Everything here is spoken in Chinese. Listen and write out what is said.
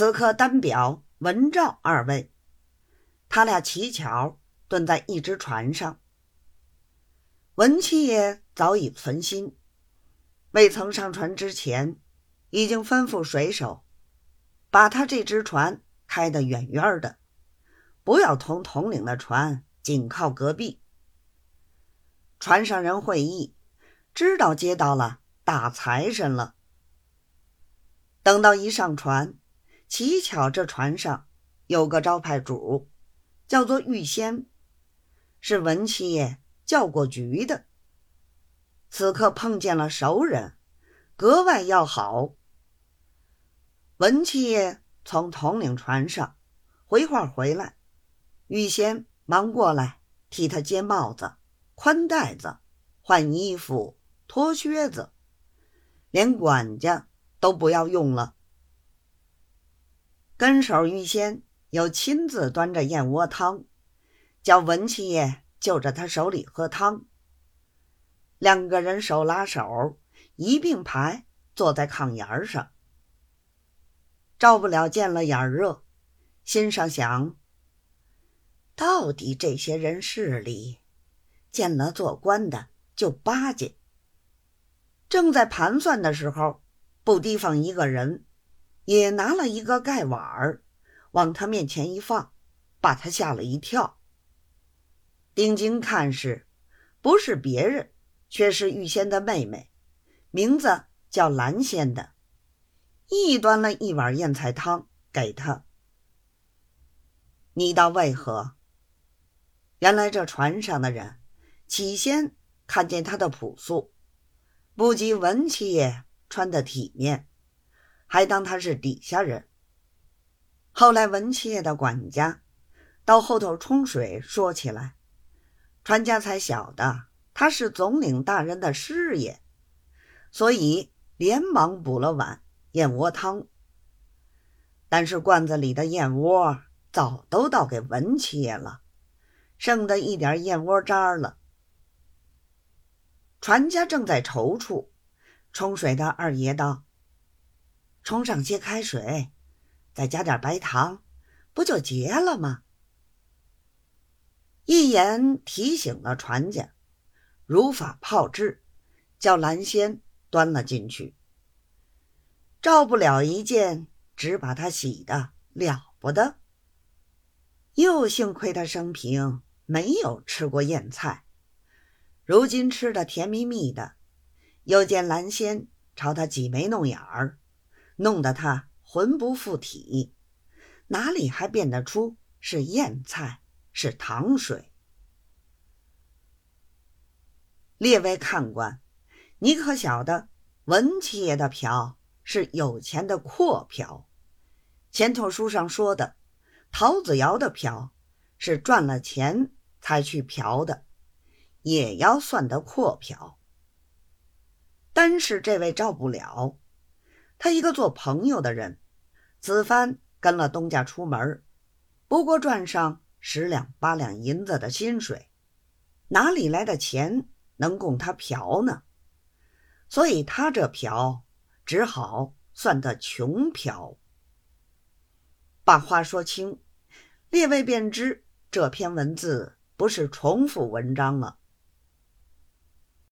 此刻单表文照二位，他俩乞巧蹲在一只船上。文七爷早已存心，未曾上船之前，已经吩咐水手，把他这只船开得远远的，不要同统领的船紧靠隔壁。船上人会意，知道接到了大财神了。等到一上船。乞巧，这船上有个招牌主，叫做玉仙，是文七爷叫过局的。此刻碰见了熟人，格外要好。文七爷从统领船上回话回来，玉仙忙过来替他接帽子、宽带子、换衣服、脱靴子，连管家都不要用了。跟手玉仙又亲自端着燕窝汤，叫文七爷就着他手里喝汤。两个人手拉手，一并排坐在炕沿上。赵不了见了眼热，心上想：到底这些人势力，见了做官的就巴结。正在盘算的时候，不提防一个人。也拿了一个盖碗儿，往他面前一放，把他吓了一跳。定睛看时，不是别人，却是玉仙的妹妹，名字叫蓝仙的，亦端了一碗燕菜汤给他。你道为何？原来这船上的人，起先看见他的朴素，不及文七爷穿的体面。还当他是底下人。后来文七爷的管家到后头冲水说起来，船家才晓得他是总领大人的师爷，所以连忙补了碗燕窝汤。但是罐子里的燕窝早都倒给文七爷了，剩的一点燕窝渣了。船家正在踌躇，冲水的二爷道。冲上些开水，再加点白糖，不就结了吗？一言提醒了船家，如法炮制，叫蓝仙端了进去。照不了一件，只把他洗的了不得。又幸亏他生平没有吃过燕菜，如今吃的甜蜜蜜的。又见蓝仙朝他挤眉弄眼儿。弄得他魂不附体，哪里还辨得出是燕菜是糖水？列位看官，你可晓得文七爷的嫖是有钱的阔嫖？前头书上说的，陶子尧的嫖是赚了钱才去嫖的，也要算得阔嫖。单是这位赵不了。他一个做朋友的人，此番跟了东家出门，不过赚上十两八两银子的薪水，哪里来的钱能供他嫖呢？所以他这嫖只好算得穷嫖。把话说清，列位便知这篇文字不是重复文章了。